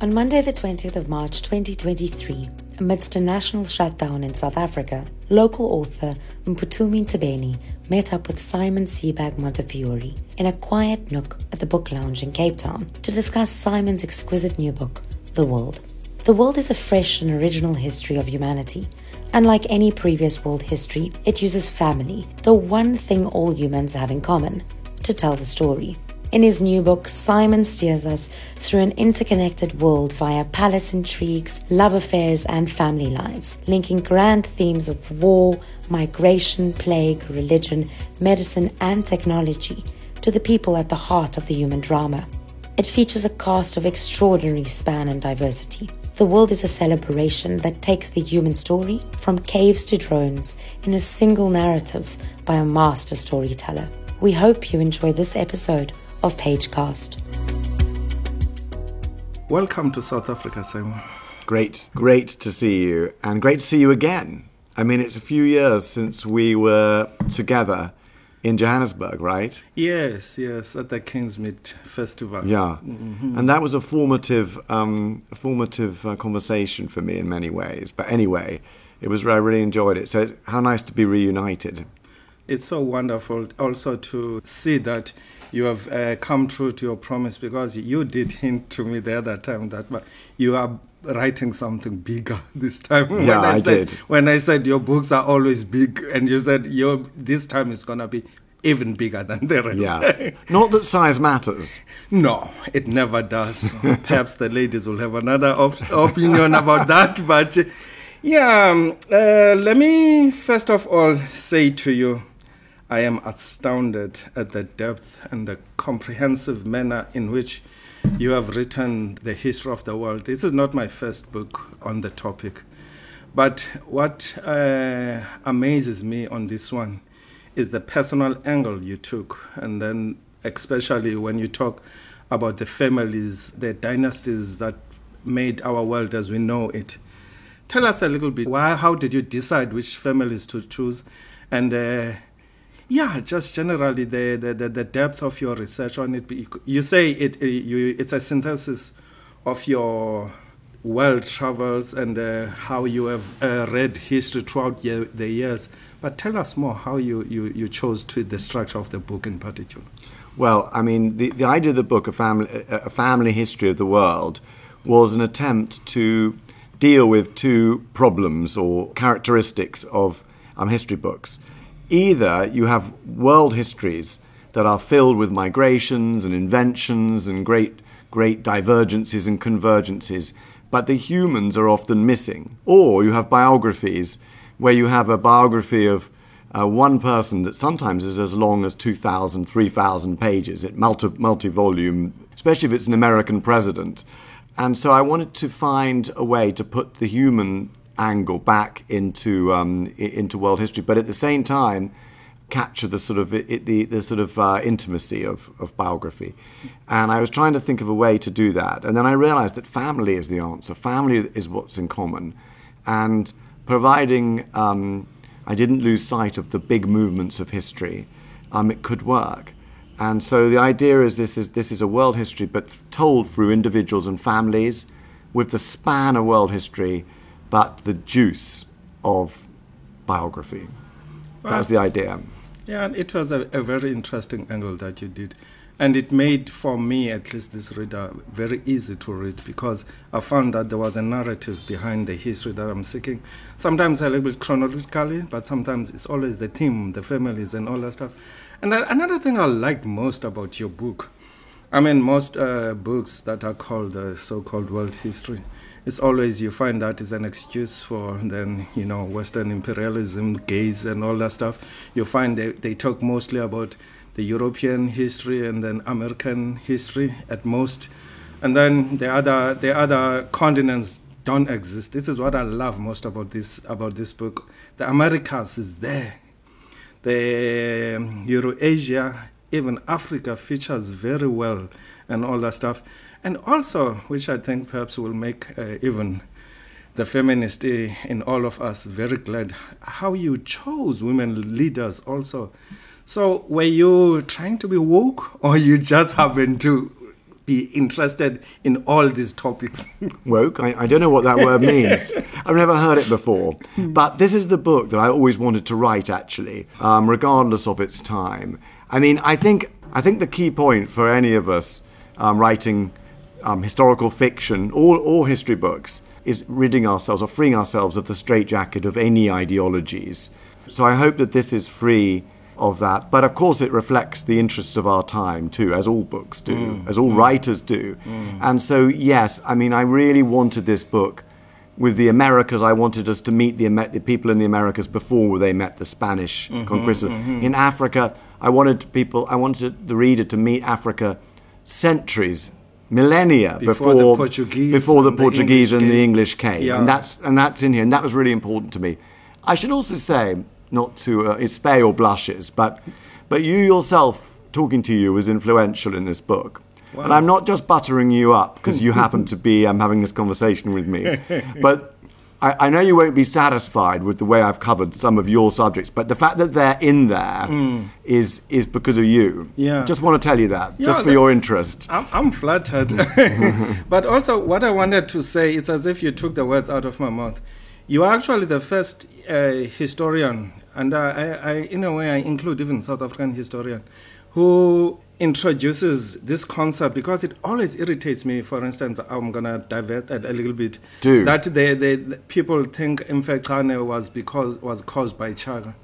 On Monday, the 20th of March 2023, amidst a national shutdown in South Africa, local author Mphuthumi Ntabeni met up with Simon Sebag Montefiore in a quiet nook at the Book Lounge in Cape Town to discuss Simon's exquisite new book, The World. The World is a fresh and original history of humanity. Unlike any previous world history, it uses family, the one thing all humans have in common, to tell the story. In his new book, Simon steers us through an interconnected world via palace intrigues, love affairs, and family lives, linking grand themes of war, migration, plague, religion, medicine, and technology to the people at the heart of the human drama. It features a cast of extraordinary span and diversity. The world is a celebration that takes the human story from caves to drones in a single narrative by a master storyteller. We hope you enjoy this episode of Pagecast. Welcome to South Africa, Simon. Great, great to see you, and great to see you again. I mean, it's a few years since we were together in Johannesburg, right? Yes, yes, at the Kingsmead Festival. Yeah, mm-hmm. and that was a formative, um, formative uh, conversation for me in many ways. But anyway, it was I really enjoyed it. So how nice to be reunited. It's so wonderful also to see that you have uh, come true to your promise because you did hint to me the other time that you are writing something bigger this time. Yeah, I, I, said, did. When I said your books are always big, and you said your this time is gonna be even bigger than the rest. Yeah. Not that size matters. No, it never does. Perhaps the ladies will have another op- opinion about that, but. Yeah, um, uh, let me first of all say to you I am astounded at the depth and the comprehensive manner in which you have written the history of the world. This is not my first book on the topic, but what uh, amazes me on this one is the personal angle you took, and then especially when you talk about the families, the dynasties that made our world as we know it. Tell us a little bit. Why? How did you decide which families to choose, and uh, yeah, just generally the, the, the, the, depth of your research on it. You say it, you, it's a synthesis of your world travels and uh, how you have uh, read history throughout the years. But tell us more how you, you, you chose to the structure of the book in particular. Well, I mean, the, the idea of the book, a family, a family history of the world, was an attempt to deal with two problems or characteristics of um, history books either you have world histories that are filled with migrations and inventions and great, great divergences and convergences, but the humans are often missing. Or you have biographies where you have a biography of uh, one person that sometimes is as long as 2,000, 3,000 pages, it multi, multi-volume, especially if it's an American president. And so I wanted to find a way to put the human angle back into um, into world history, but at the same time capture the sort of it, the the sort of uh, intimacy of, of biography. And I was trying to think of a way to do that, and then I realized that family is the answer. Family is what's in common, and providing um, I didn't lose sight of the big movements of history, um, it could work. And so the idea is this is this is a world history, but told through individuals and families, with the span of world history but the juice of biography. That's the idea. Yeah, and it was a, a, very interesting angle that you did. And it made, for me at least, this reader very easy to read because I found that there was a narrative behind the history that I'm seeking. Sometimes a little bit chronologically, but sometimes it's always the theme, the families, and all that stuff. And another thing I liked most about your book, I mean, most uh, books that are called the so called world history, it's always you find that is an excuse for then you know Western imperialism, gaze, and all that stuff. You find they, they talk mostly about the European history and then American history at most, and then the other the other continents don't exist. This is what I love most about this about this book. The Americas is there. The um, Eurasia, even Africa features very well, and all that stuff. And also, which I think perhaps will make uh, even the feminist uh, in all of us very glad, how you chose women leaders also. So, were you trying to be woke, or you just happened to be interested in all these topics. Woke? I, I don't know what that word means. I've never heard it before. But this is the book that I always wanted to write, actually, um, regardless of its time. I mean, I think, I think the key point for any of us um, writing um, historical fiction or, or history books is ridding ourselves or freeing ourselves of the straitjacket of any ideologies. So I hope that this is free of that. But of course, it reflects the interests of our time too, as all books do, Mm. as all writers do. And so, yes, I mean, I really wanted this book with the Americas. I wanted us to meet the, Amer- the people in the Americas before they met the Spanish Mm-hmm, conquistadors. In Africa, I wanted people, I wanted the reader to meet Africa centuries. Millennia Before before, the Portuguese before the and the Portuguese and the came. English came, Yeah. and that's and that's in here, and that was really important to me. I should also say, not to uh, spare your blushes, but but you yourself talking to you was influential in this book. And I'm not just buttering you up because you happen to be um, having this conversation with me, but I, I know you won't be satisfied with the way I've covered some of your subjects. But the fact that they're in there is is because of you. Yeah. Just want to tell you that, Yeah, just for that- your interest. I'm, I'm flattered. but also, what I wanted to say, it's as if you took the words out of my mouth. You are actually the first uh, historian, and I, I, I, in a way, I include even South African historian, who introduces this concept because it always irritates me. For instance, I'm to divert a little bit. Do. That they, they, the people think Mfecane was because was caused by Shaka.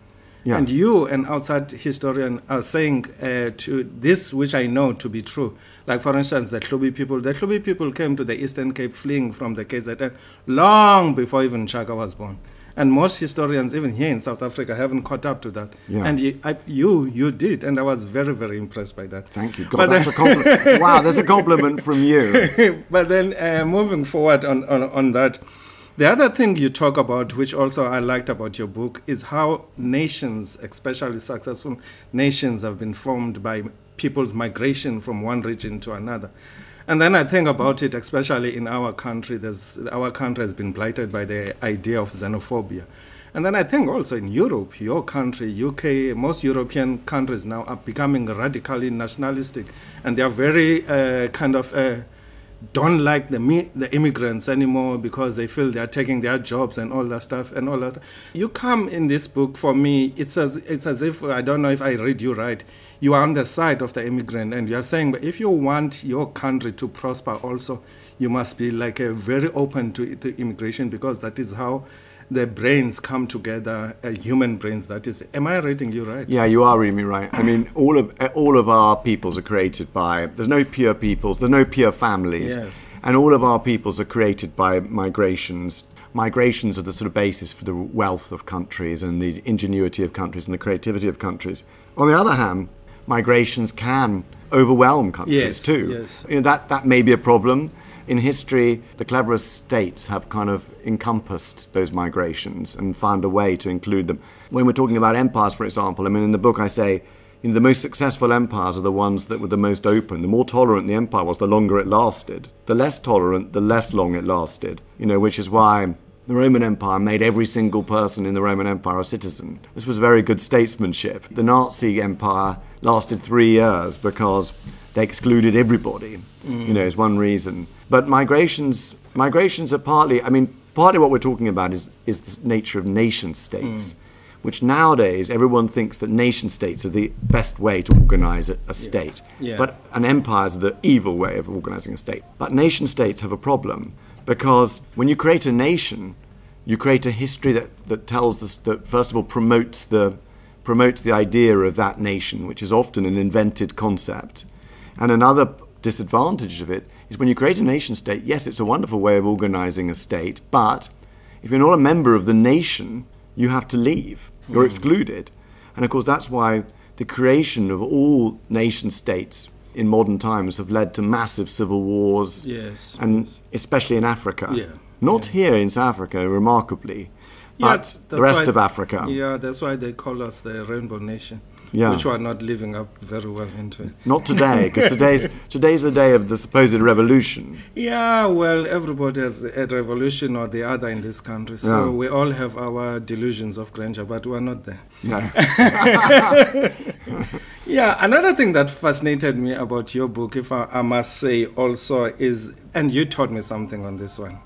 Yeah. And you, an outside historian, are saying uh, to this, which I know to be true. Like, for instance, the Hlubi people. The Hlubi people came to the Eastern Cape fleeing from the KZN long before even Shaka was born. And most historians, even here in South Africa, haven't caught up to that. Yeah. And you, I, you, you did, and I was very, very impressed by that. Thank you. God, But that's a compliment. wow, that's a compliment from you. but then uh, moving forward on, on, on that, the other thing you talk about, which also I liked about your book, is how nations, especially successful nations, have been formed by people's migration from one region to another. And then I think about it, especially in our country. There's, our country has been blighted by the idea of xenophobia. And then I think also in Europe, your country, UK, most European countries now are becoming radically nationalistic, and they are very uh, kind of uh, don't like the the immigrants anymore because they feel they are taking their jobs and all that stuff and all that. You come in this book for me. It's as it's as if I don't know if I read you right. You are on the side of the immigrant, and you are saying, but if you want your country to prosper, also you must be like a very open to, to immigration because that is how the brains come together, uh, human brains. That is. Am I reading you right? Yeah, you are reading me right. I mean, all of all of our peoples are created by. There's no pure peoples. There's no pure families. Yes. And all of our peoples are created by migrations. Migrations are the sort of basis for the wealth of countries and the ingenuity of countries and the creativity of countries. On the other hand, migrations can overwhelm countries Yes, too. yes. You know, that that may be a problem. In history, the cleverest states have kind of encompassed those migrations and found a way to include them. When we're talking about empires, for example, I mean, in the book I say you know, the most successful empires are the ones that were the most open. The more tolerant the empire was, the longer it lasted. The less tolerant, the less long it lasted. You know, which is why the Roman Empire made every single person in the Roman Empire a citizen. This was very good statesmanship. The Nazi Empire lasted three years because they excluded everybody. You know, is one reason. But migrations, migrations are partly. I mean, partly what we're talking about is is the nature of nation states, mm. which nowadays everyone thinks that nation states are the best way to organize a, a state. Yeah. But an empire is the evil way of organizing a state. But nation states have a problem because when you create a nation, you create a history that, that tells us that first of all promotes the promotes the idea of that nation, which is often an invented concept. And another disadvantage of it is when you create a nation state, yes, it's a wonderful way of organizing a state, but if you're not a member of the nation, you have to leave. You're hmm. excluded. And of course, that's why the creation of all nation states in modern times have led to massive civil wars. Yes, And especially in Africa. Yeah, Not here in South Africa, remarkably, but that's the rest of Africa. Yeah, that's why they call us the Rainbow Nation. Yeah. Which we are not living up very well into. Not today, because today's, today's the day of the supposed revolution. Yeah, well, everybody has a revolution or the other in this country. So Yeah. we all have our delusions of grandeur, but we're not there. No. Yeah, another thing that fascinated me about your book, if I, I must say also, is, and you taught me something on this one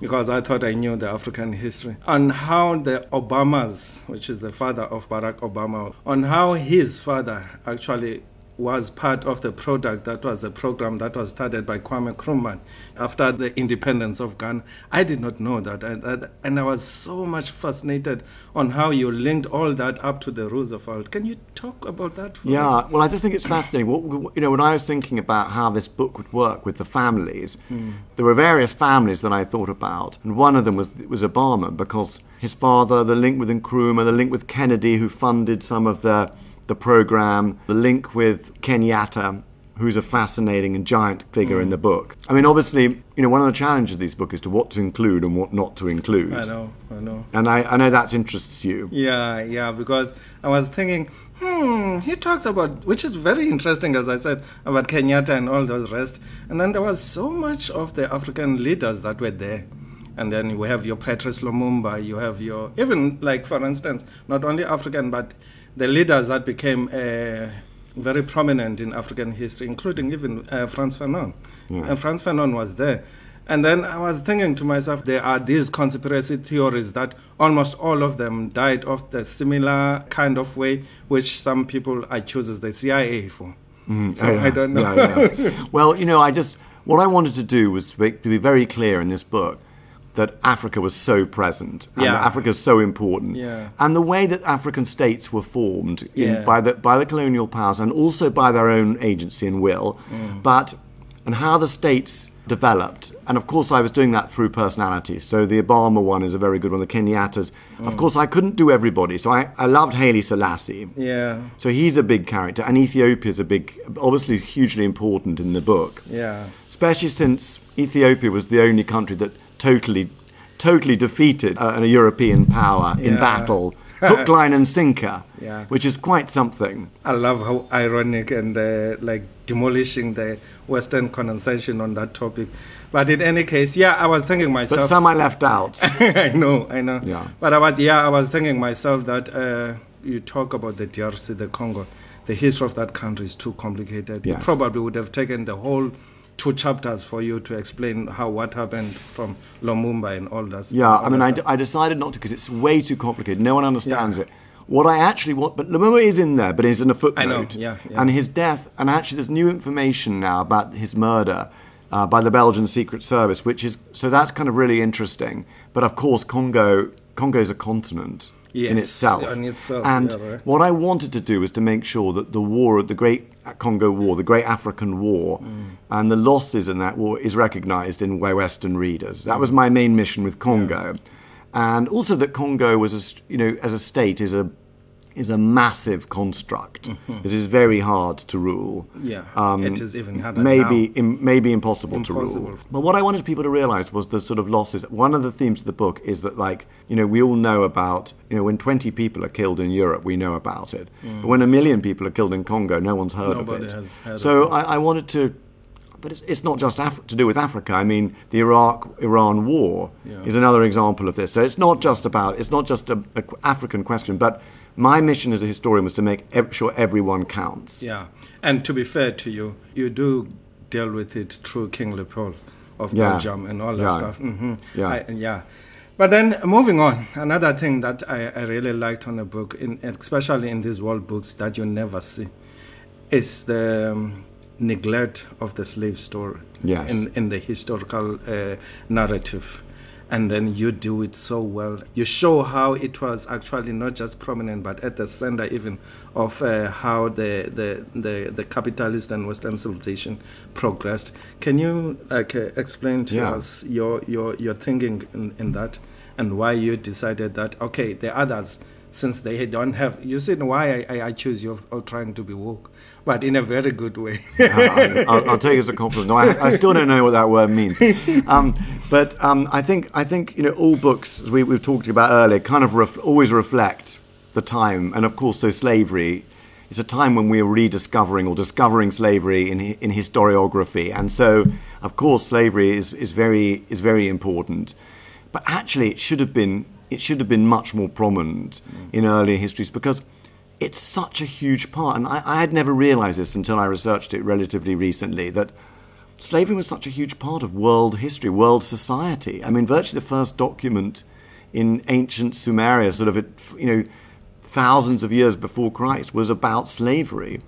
because I thought I knew the African history, on how the Obamas, which is the father of Barack Obama, on how his father actually was part of the product that was a program that was started by Kwame Nkrumah after the independence of Ghana. I did not know that, and, and I was so much fascinated on how you linked all that up to the Roosevelt. Can you talk about that? yeah, us? well, I just think it's fascinating. What, you know, when I was thinking about how this book would work with the families, mm. there were various families that I thought about, and one of them was was Obama because his father, the link with Nkrumah, the link with Kennedy, who funded some of the the program, the link with Kenyatta, who's a fascinating and giant figure mm. in the book. I mean, obviously, you know, one of the challenges of this book is to what to include and what not to include. I know, I know. And I, I know that interests you. Yeah, yeah, because I was thinking, hmm, he talks about, which is very interesting, as I said, about Kenyatta and all those rest. And then there was so much of the African leaders that were there. And then we have your Patrice Lumumba, you have your, even like, for instance, not only African, but the leaders that became uh, very prominent in African history, including even uh, Frantz Fanon. Yeah. And Frantz Fanon was there. And then I was thinking to myself, there are these conspiracy theories that almost all of them died of the similar kind of way, which some people accuse the CIA for. Mm, so yeah. I don't know. Yeah, yeah. well, you know, I just what I wanted to do was to be, to be very clear in this book that Africa was so present and yeah. that Africa is so important. Yeah. And the way that African states were formed in, yeah. by, the, by the colonial powers and also by their own agency and will, mm. but and how the states developed. And of course, I was doing that through personalities. So the Obama one is a very good one, the Kenyatta's. Mm. Of course, I couldn't do everybody. So I, I loved Haile Selassie. Yeah. So he's a big character. And Ethiopia is a big, obviously hugely important in the book. Yeah. Especially since Ethiopia was the only country that totally, totally defeated uh, a European power in battle. Hook, line, and sinker, yeah. which is quite something. I love how ironic and uh, like demolishing the Western conversation on that topic. But in any case, yeah, I was thinking myself. But some I left out. I know, I know. Yeah. But I was, yeah, I was thinking myself that uh, you talk about the DRC, the Congo, the history of that country is too complicated. Yes. You probably would have taken the whole two chapters for you to explain how what happened from Lumumba and all that. Yeah, all I mean, I, d- I decided not to because it's way too complicated. No one understands yeah. it. What I actually want, but Lumumba is in there, but he's in a footnote. I know, yeah, yeah. And his death, and actually, there's new information now about his murder uh, by the Belgian Secret Service, which is so that's kind of really interesting. But of course, Congo, Congo is a continent yes, in itself. itself and yeah, right. what I wanted to do was to make sure that the war, the Great Congo War, the Great African War, mm. and the losses in that war is recognized in Western readers. That was my main mission with Congo. Yeah. And also that Congo was, a, you know, as a state, is a is a massive construct. Mm-hmm. It is very hard to rule. Yeah, um, it is even harder maybe Im, maybe impossible, impossible, to rule. But what I wanted people to realize was the sort of losses. One of the themes of the book is that, like, you know, we all know about, you know, when 20 people are killed in Europe, we know about it. Mm. But when a million people are killed in Congo, no one's heard Nobody of it. Heard so of I, I wanted to but it's, it's not just Af- to do with Africa. I mean, the Iraq-Iran war yeah. is another example of this. So it's not just about it's not just a, a African question, but my mission as a historian was to make sure everyone counts. Yeah, and to be fair to you, you do deal with it through King Leopold of yeah. Belgium and all that yeah. stuff. Mm-hmm. Yeah, I, yeah. But then moving on, another thing that I, I really liked on the book, in, especially in these world books that you never see, is the um, neglect of the slave story yes. in, in the historical uh, narrative and then you do it so well. You show how it was actually not just prominent, but at the center even of uh, how the, the, the the capitalist and Western civilization progressed. Can you like uh, explain to yeah. us your your your thinking in, in that, and why you decided that okay, the others since they don't have. You see why I, I, choose you of trying to be woke, but in a very good way. uh, I'll, I'll, take it as a compliment. No, I, I, still don't know what that word means. Um, but um, I think I think you know all books we, we've talked about earlier kind of ref, always reflect the time, and of course, so slavery. It's a time when we are rediscovering or discovering slavery in in historiography, and so of course slavery is, is very is very important. But actually, it should have been it should have been much more prominent mm. in earlier histories because it's such a huge part. And I, I had never realized this until I researched it relatively recently that slavery was such a huge part of world history, world society. I mean, virtually the first document in ancient Sumeria, sort of, you know, thousands of years before Christ, was about slavery.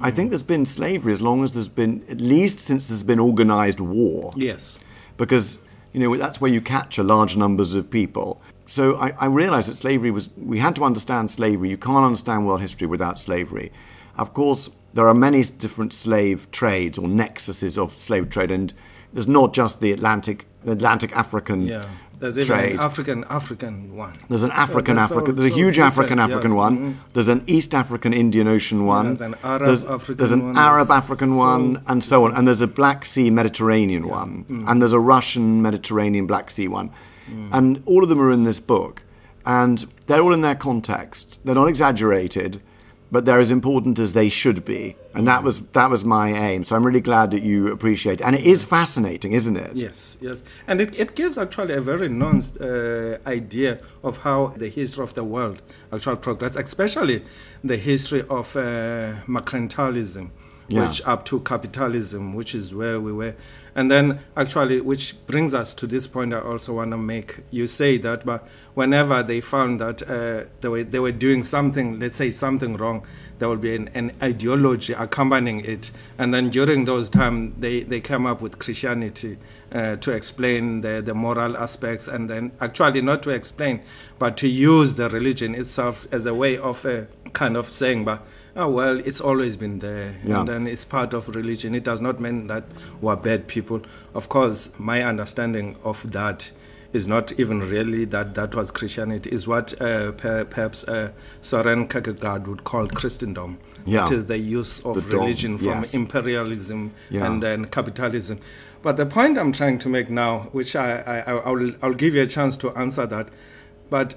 I think there's been slavery as long as there's been, at least since there's been organized war. Yes. Because, you know, that's where you capture large numbers of people. So I, I realized that slavery was, we had to understand slavery. You can't understand world history without slavery. Of course, there are many different slave trades or nexuses of slave trade, and there's not just the Atlantic, the Atlantic African yeah. There's even trade. an African African one. There's an African So African. so- There's a huge African African yes. one. Mhm. There's an East African Indian Ocean one. There's an Arab there's, African there's an one. Arab African one, and so on. And there's a Black Sea Mediterranean one, Mm. and there's a Russian Mediterranean Black Sea one, Mm. and all of them are in this book, and they're all in their context. They're not exaggerated. But they're as important as they should be, and that was that was my aim. So I'm really glad that you appreciate, it. and it is fascinating, isn't it? Yes, yes. And it, it gives actually a very nuanced uh, idea of how the history of the world actually progressed, especially the history of uh, mercantilism, Yeah. which up to capitalism, which is where we were. And then actually, which brings us to this point I also want to make. You say that, but whenever they found that uh, they, were, they were doing something, let's say something wrong, there will be an, an ideology accompanying it. And then during those times, they, they came up with Christianity uh, to explain the, the moral aspects, and then actually not to explain, but to use the religion itself as a way of uh, kind of saying, but oh well, it's always been there, Yeah. and then it's part of religion. It does not mean that we're bad people. Of course, my understanding of that is not even really that that was Christianity. Is what uh, per, perhaps uh, Soren Kierkegaard would call Christendom. Yeah. It is the use of The religion from yes. imperialism Yeah. and then capitalism. But the point I'm trying to make now, which I, I, I I'll, I'll give you a chance to answer that, but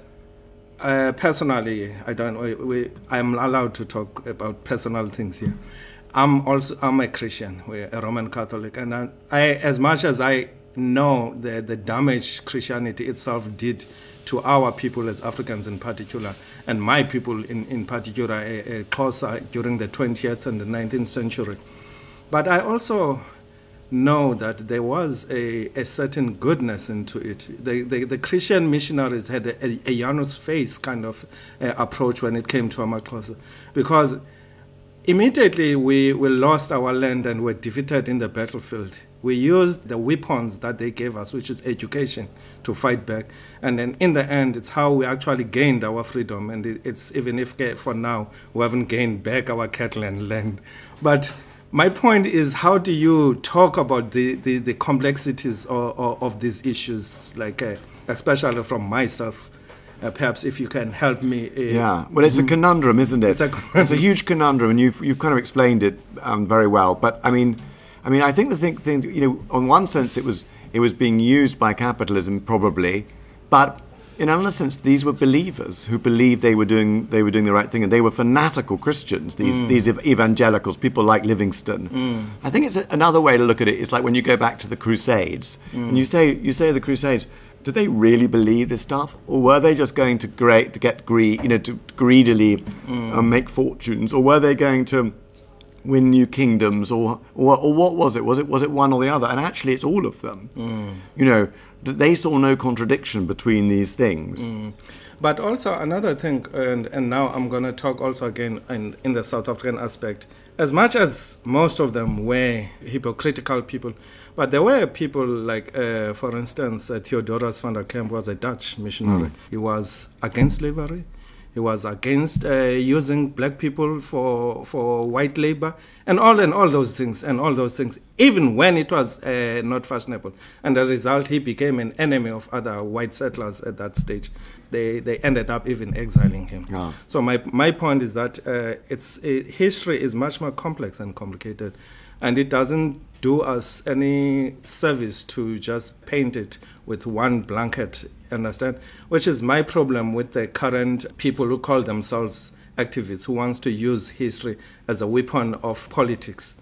uh, personally, I don't. We, I'm allowed to talk about personal things here. I'm also I'm a Christian, we're a Roman Catholic, and I, I as much as I know the the damage Christianity itself did to our people as Africans in particular, and my people in in particular, uh, Xhosa during the 20th and the 19th century. But I also know that there was a, a certain goodness into it. The, the, the Christian missionaries had a, a, a Janus face kind of uh, approach when it came to Amaxhosa, because immediately we, we lost our land and were defeated in the battlefield. We used the weapons that they gave us, which is education, to fight back. And then in the end, it's how we actually gained our freedom. And it's even if for now we haven't gained back our cattle and land. But my point is, how do you talk about the, the, the complexities of, of, of these issues, like uh, especially from myself? Uh, perhaps if you can help me. Uh, Yeah, well, it's a conundrum, isn't it? It's a conundrum. It's a huge conundrum, and you've you've kind of explained it um, very well. But I mean, I mean, I think the thing, thing, you know, on one sense, it was it was being used by capitalism, probably, but in another sense, these were believers who believed they were doing they were doing the right thing, and they were fanatical Christians. These mm. these ev- evangelicals, people like Livingstone. Mm. I think it's a, another way to look at it. It's like when you go back to the Crusades, mm. and you say you say the Crusades. Did they really believe this stuff, or were they just going to great to get greed, you know, to greedily um, make fortunes, or were they going to win new kingdoms, or, or or what was it? Was it was it one or the other? And actually, it's all of them. You know, th- they saw no contradiction between these things. But also another thing, and, and now I'm going to talk also again in, in the South African aspect. As much as most of them were hypocritical people, but there were people like, uh, for instance, uh, Theodorus van der Kemp was a Dutch missionary. He was against slavery. He was against uh, using black people for for white labor and all and all those things and all those things, even when it was uh, not fashionable. And as a result, he became an enemy of other white settlers at that stage. They they ended up even exiling him. So my my point is that uh, it's uh, history is much more complex and complicated, and it doesn't do us any service to just paint it with one blanket. Understand? Which is my problem with the current people who call themselves activists who wants to use history as a weapon of politics.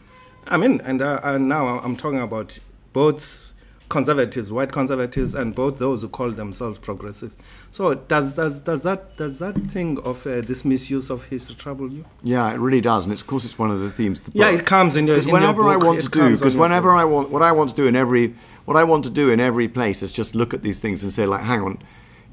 I mean, and, uh, and now I'm talking about both conservatives, white conservatives, and both those who call themselves progressive. So does does does that does that thing of uh, this misuse of history trouble you? Yeah, it really does, and it's, of course it's one of the themes. Of the Yeah, it comes in your. Because whenever your I want to do, because whenever. I want, what I want to do in every, what I want to do in every place is just look at these things and say, like, hang on,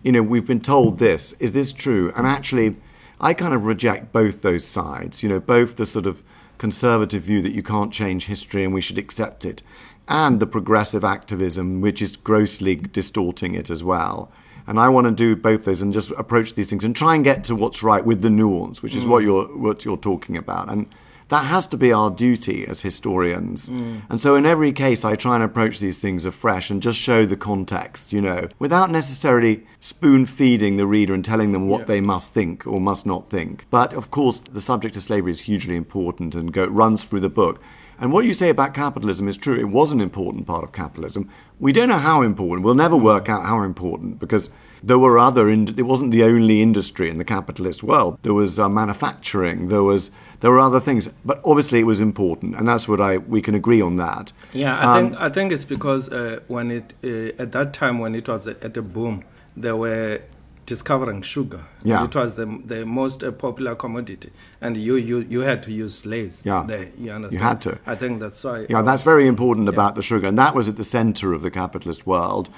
you know, we've been told this. Is this true? And actually, I kind of reject both those sides. You know, both the sort of conservative view that you can't change history and we should accept it, and the progressive activism which is grossly distorting it as well. And I want to do both those and just approach these things and try and get to what's right with the nuance, which is mm. what you're what you're talking about. And that has to be our duty as historians. Mm. And so in every case, I try and approach these things afresh and just show the context, you know, without necessarily spoon feeding the reader and telling them what they must think or must not think. But of course, the subject of slavery is hugely important and go, runs through the book. And what you say about capitalism is true. It was an important part of capitalism. We don't know how important. We'll never work out how important because there were other. In, it wasn't the only industry in the capitalist world. There was uh, manufacturing. There was there were other things, but obviously it was important, and that's what I we can agree on that. Yeah, I Um, think I think it's because uh, when it uh, at that time when it was at a boom, there were discovering sugar. Yeah. it was the the most uh, popular commodity, and you you you had to use slaves. Yeah. there, you understand. You had to. I think that's why. Yeah, that's very important about the sugar, and that was at the center of the capitalist world.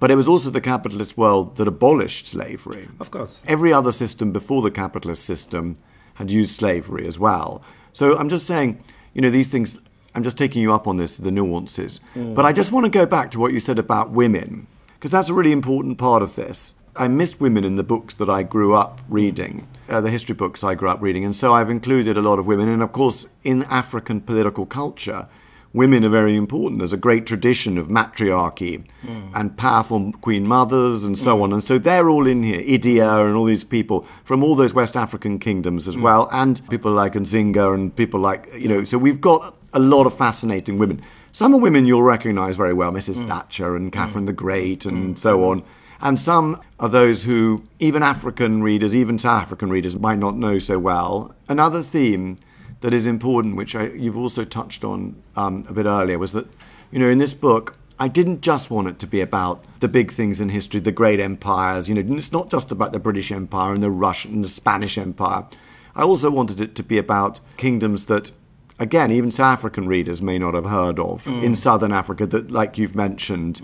But it was also the capitalist world that abolished slavery. Of course. Every other system before the capitalist system had used slavery as well. So I'm just saying, you know, these things, I'm just taking you up on this, the nuances. But I just want to go back to what you said about women, because that's a really important part of this. I missed women in the books that I grew up reading, uh, the history books I grew up reading, and so I've included a lot of women. And of course, in African political culture, women are very important. There's a great tradition of matriarchy hmm. and powerful queen mothers and so hmm. on. And so they're all in here. Idia and all these people from all those West African kingdoms as hmm. well, and people like Nzinga and people like, you know, so we've got a lot of fascinating women. Some are women you'll recognize very well, Mrs. Thatcher and Catherine the Great and so on. And some are those who even African readers, even South African readers, might not know so well. Another theme that is important, which I, you've also touched on um, a bit earlier, was that, you know, in this book, I didn't just want it to be about the big things in history, the great empires. You know, it's not just about the British Empire and the Russian and the Spanish Empire. I also wanted it to be about kingdoms that, again, even South African readers may not have heard of in southern Africa, that, like you've mentioned,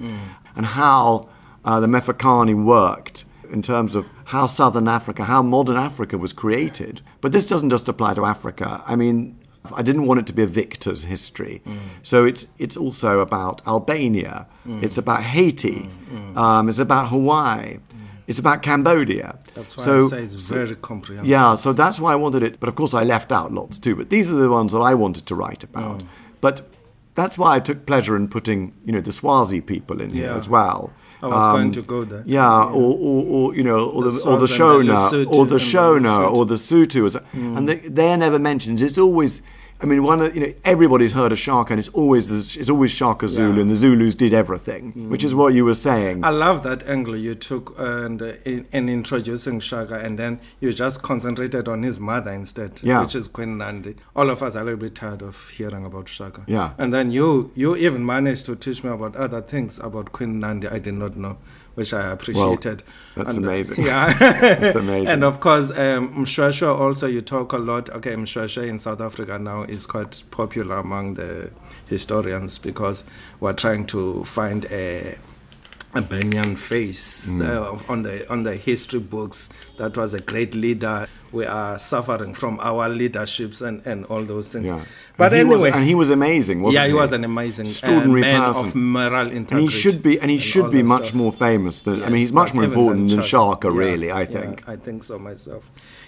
and how uh, the Mfecane worked in terms of how southern Africa, how modern Africa was created. But this doesn't just apply to Africa. I mean, I didn't want it to be a victor's history. So it's, it's also about Albania, it's about Haiti, um, it's about Hawaii, it's about Cambodia. That's why so, I say it's very comprehensive. yeah, so that's why I wanted it. But of course, I left out lots too. But these are the ones that I wanted to write about. Mm. But that's why I took pleasure in putting, you know, the Swazi people in here as well. Um, I was going to go there. Yeah, Or, or, or you know, or The the, or the and the Shona, or the Shona, or the Sotho, as- and they, they're never mentioned. It's always, I mean, one of you know, everybody's heard of Shaka, and it's always it's always Shaka Zulu, and the Zulus did everything, which is what you were saying. I love that angle you took and uh, in, in introducing Shaka, and then you just concentrated on his mother instead, Yeah. which is Queen Nandi. All of us are a little bit tired of hearing about Shaka. Yeah. And then you you even managed to teach me about other things about Queen Nandi I did not know, which I appreciated. that's And, uh, amazing. Yeah. That's amazing. And of course, um, Moshoeshoe also you talk a lot. Okay, Moshoeshoe in South Africa now is quite popular among the historians because we're trying to find a a Benyan face Mm. uh, on the on the history books. That was a great leader. We are suffering from our leaderships and, and all those things. Yeah. But and anyway, was, and he was amazing, wasn't yeah, he? he was an amazing uh, extraordinary man person. of moral and integrity. he should be, and he should be much stuff. more famous than. I mean, he's much more important than Shaka, Yeah, really. I yeah, think. I think so myself.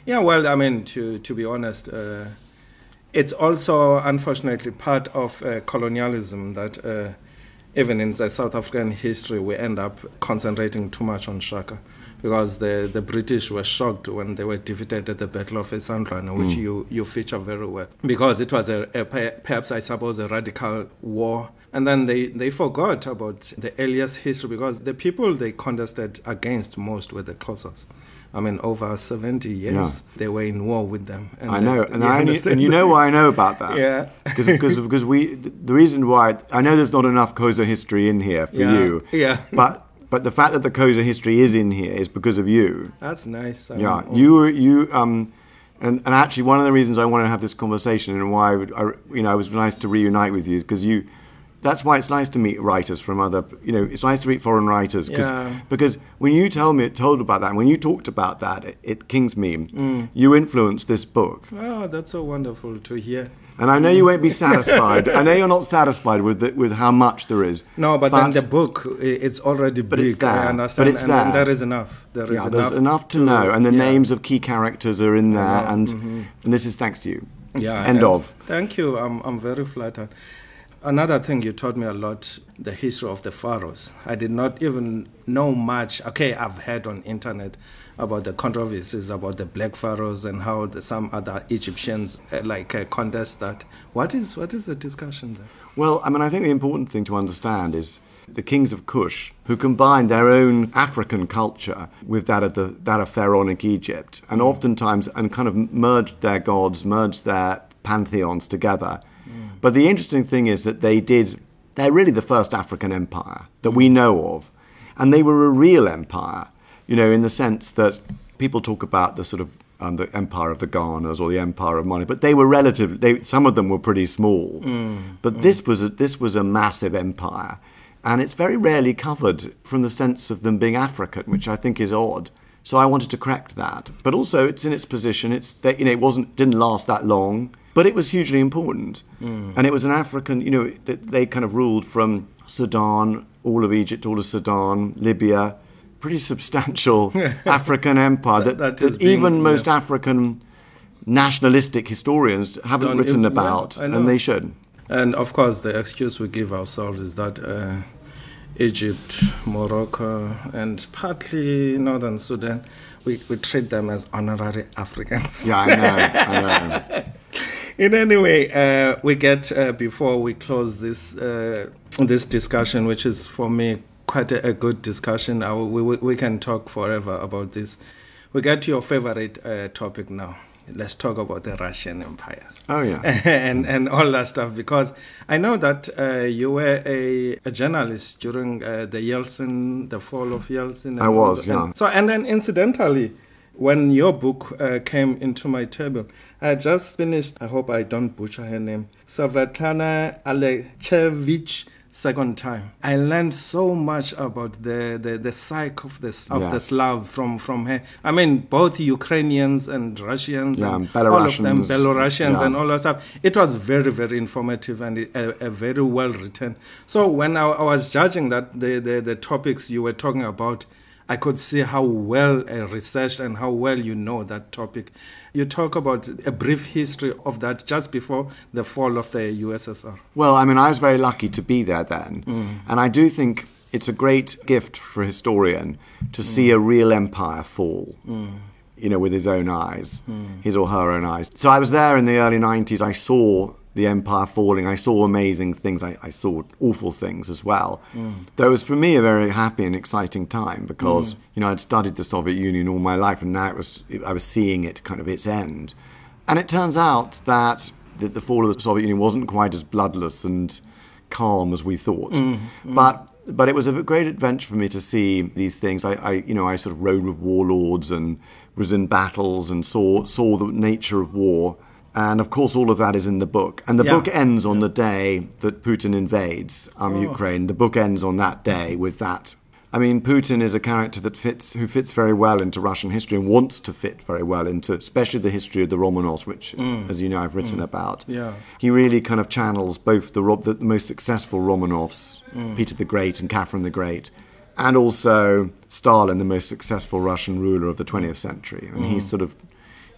Yeah, well, I mean, to to be honest, uh, it's also unfortunately part of uh, colonialism that uh, even in the South African history we end up concentrating too much on Shaka. Because the, the British were shocked when they were defeated at the Battle of Isandlwana, which hmm. you, you feature very well. Because it was a, a perhaps, I suppose, a radical war. And then they, they forgot about the earliest history because the people they contested against most were the Xhosas I mean, over 70 years, Yeah. they were in war with them. And I know, and you I and you know why I know about that. Yeah. because because we the reason why I know there's not enough Xhosa history in here for Yeah, you. yeah. But but the fact that the Xhosa history is in here is because of you. That's nice. Um, Yeah, you were you um, and and actually one of the reasons I wanted to have this conversation and why I would, I, you know it was nice to reunite with you is because you. That's why it's nice to meet writers from other, you know, it's nice to meet foreign writers 'cause- Yeah. because when you tell me, told about that, when you talked about that at, at Kingsmead, you influenced this book. Oh, that's so wonderful to hear. And I know you won't be satisfied. I know you're not satisfied with the, with how much there is. No, but, in the book, it's already But big. it's there. I understand. But it's and, and there. there is enough. There is yeah, enough. there's enough to, know, and the yeah. names of key characters are in there, know, and mhm. and this is thanks to you. Yeah. End of. Thank you. I'm, I'm very flattered. Another thing you taught me a lot the history of the pharaohs. I did not even know much. Okay, I've heard on internet about the controversies about the black pharaohs and how the, some other Egyptians uh, like uh, contest that. What is what is the discussion there? Well, I mean, I think the important thing to understand is the kings of Kush, who combined their own African culture with that of the that of pharaonic Egypt, and oftentimes and kind of merged their gods, merged their pantheons together. But the interesting thing is that they did. They're really the first African empire that we know of, and they were a real empire. You know, in the sense that people talk about the sort of um, the empire of the Ghanas or the empire of Mali, but they were relative. They, some of them were pretty small, mm, but mm. this was a, this was a massive empire, and it's very rarely covered from the sense of them being African, which I think is odd. So I wanted to correct that, but also it's in its position. It's that you know it wasn't didn't last that long, but it was hugely important, mm. and it was an African. You know they, they kind of ruled from Sudan, all of Egypt, all of Sudan, Libya, pretty substantial African empire that, that that being- even most yeah. African nationalistic historians haven't Don't written about, and they should. And of course, the excuse we give ourselves is that uh, Egypt, Morocco, and partly northern Sudan, we, we treat them as honorary Africans. Yeah, I know. I know. In any way, uh, we get uh, before we close this uh, this discussion, which is for me quite a, a good discussion. I, we, we can talk forever about this. We get to your favorite uh, topic now. Let's talk about the Russian empires. Oh yeah. and and all that stuff because I know that uh, you were a, a journalist during uh, the Yeltsin, the fall of Yeltsin. I was. And yeah. So and then incidentally, when your book uh, came into my table, I just finished. I hope I don't butcher her name, Savratlana Alechevich. Second time, I learned so much about the, the, the psyche of this of the Yes. Slav from, from her. I mean, both Ukrainians and Russians Yeah, and all of them, Belarusians. Belarusians Yeah. and all that stuff. It was very, very informative and a, a very well written. So when I, I was judging that the, the, the topics you were talking about, I could see how well uh, researched and how well you know that topic. You talk about a brief history of that just before the fall of the USSR. Well, I mean, I was very lucky to be there then, mm. and I do think it's a great gift for a historian to mm. see a real empire fall. Mm. You know, with his own eyes, his or her own eyes. So I was there in the early 90s. I saw the empire falling. I saw amazing things. I, I saw awful things as well. Mm. Though it was for me a very happy and exciting time because, mm. you know, I'd studied the Soviet Union all my life and now it was, I was seeing it kind of its end. And it turns out that the, the fall of the Soviet Union wasn't quite as bloodless and calm as we thought. Mm, but but it was a great adventure for me to see these things. I, I you know I sort of rode with warlords and was in battles and saw saw the nature of war. And of course, all of that is in the book. And the Yeah. book ends on the day that Putin invades um, oh. Ukraine. The book ends on that day with that. I mean, Putin is a character that fits, who fits very well into Russian history and wants to fit very well into, especially the history of the Romanovs, which, mm. as you know, I've written mm. about. Yeah. He really kind of channels both the, the most successful Romanovs, mm. Peter the Great and Catherine the Great, and also Stalin, the most successful Russian ruler of the 20th century. And he's sort of,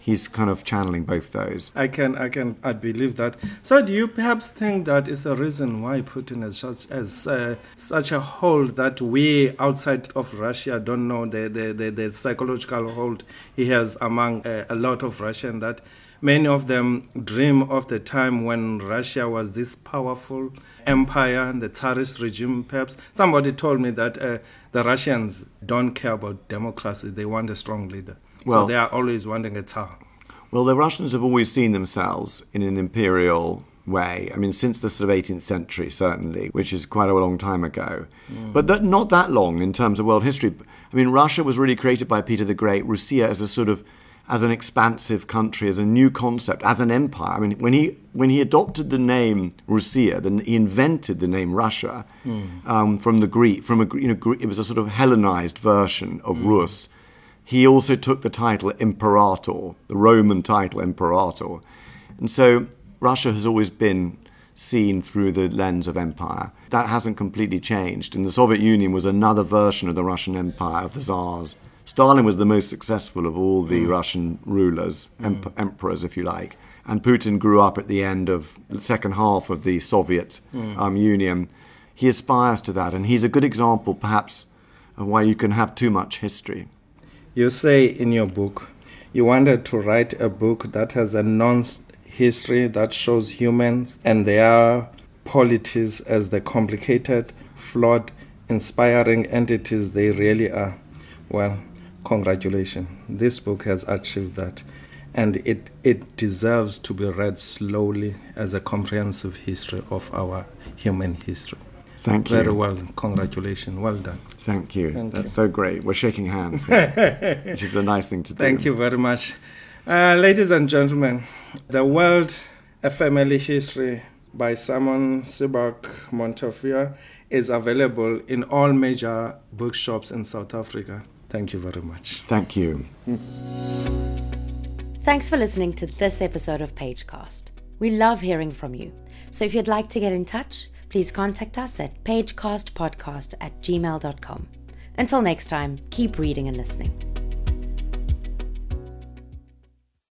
he's kind of channeling both those. I can, I can, I believe that. So, do you perhaps think that is a reason why Putin has such uh, such a hold that we outside of Russia don't know the the, the, the psychological hold he has among uh, a lot of Russian that Many of them dream of the time when Russia was this powerful empire, and the Tsarist regime, perhaps. Somebody told me that uh, the Russians don't care about democracy, they want a strong leader. Well, so they are always wanting a Tsar. Well, the Russians have always seen themselves in an imperial way. I mean, since the sort of 18th century, certainly, which is quite a long time ago. Mm. But that, not that long in terms of world history. I mean, Russia was really created by Peter the Great, Russia as a sort of as an expansive country, as a new concept, as an empire. I mean, when he when he adopted the name Russia, then he invented the name Russia mm. um, from the Greek. From a you know, it was a sort of Hellenized version of mm. Rus. He also took the title Imperator, the Roman title Imperator, and so Russia has always been seen through the lens of empire. That hasn't completely changed. And the Soviet Union was another version of the Russian Empire, of the Tsars. Stalin was the most successful of all the mm. Russian rulers, mm. emperors, if you like. And Putin grew up at the end of the second half of the Soviet mm. um, Union. He aspires to that, and he's a good example, perhaps, of why you can have too much history. You say in your book you wanted to write a book that has a non history that shows humans and their polities as the complicated, flawed, inspiring entities they really are. Well, congratulations. This book has achieved that. And it, it deserves to be read slowly as a comprehensive history of our human history. Thank you. Very well. Congratulations. Well done. Thank you. Thank That's you. so great. We're shaking hands, which is a nice thing to do. Thank you very much. Uh, ladies and gentlemen, The World, A Family History by Simon Sebag Montefiore is available in all major bookshops in South Africa. Thank you very much. Thank you. Thanks for listening to this episode of Pagecast. We love hearing from you. So if you'd like to get in touch, please contact us at pagecastpodcast at gmail.com. Until next time, keep reading and listening.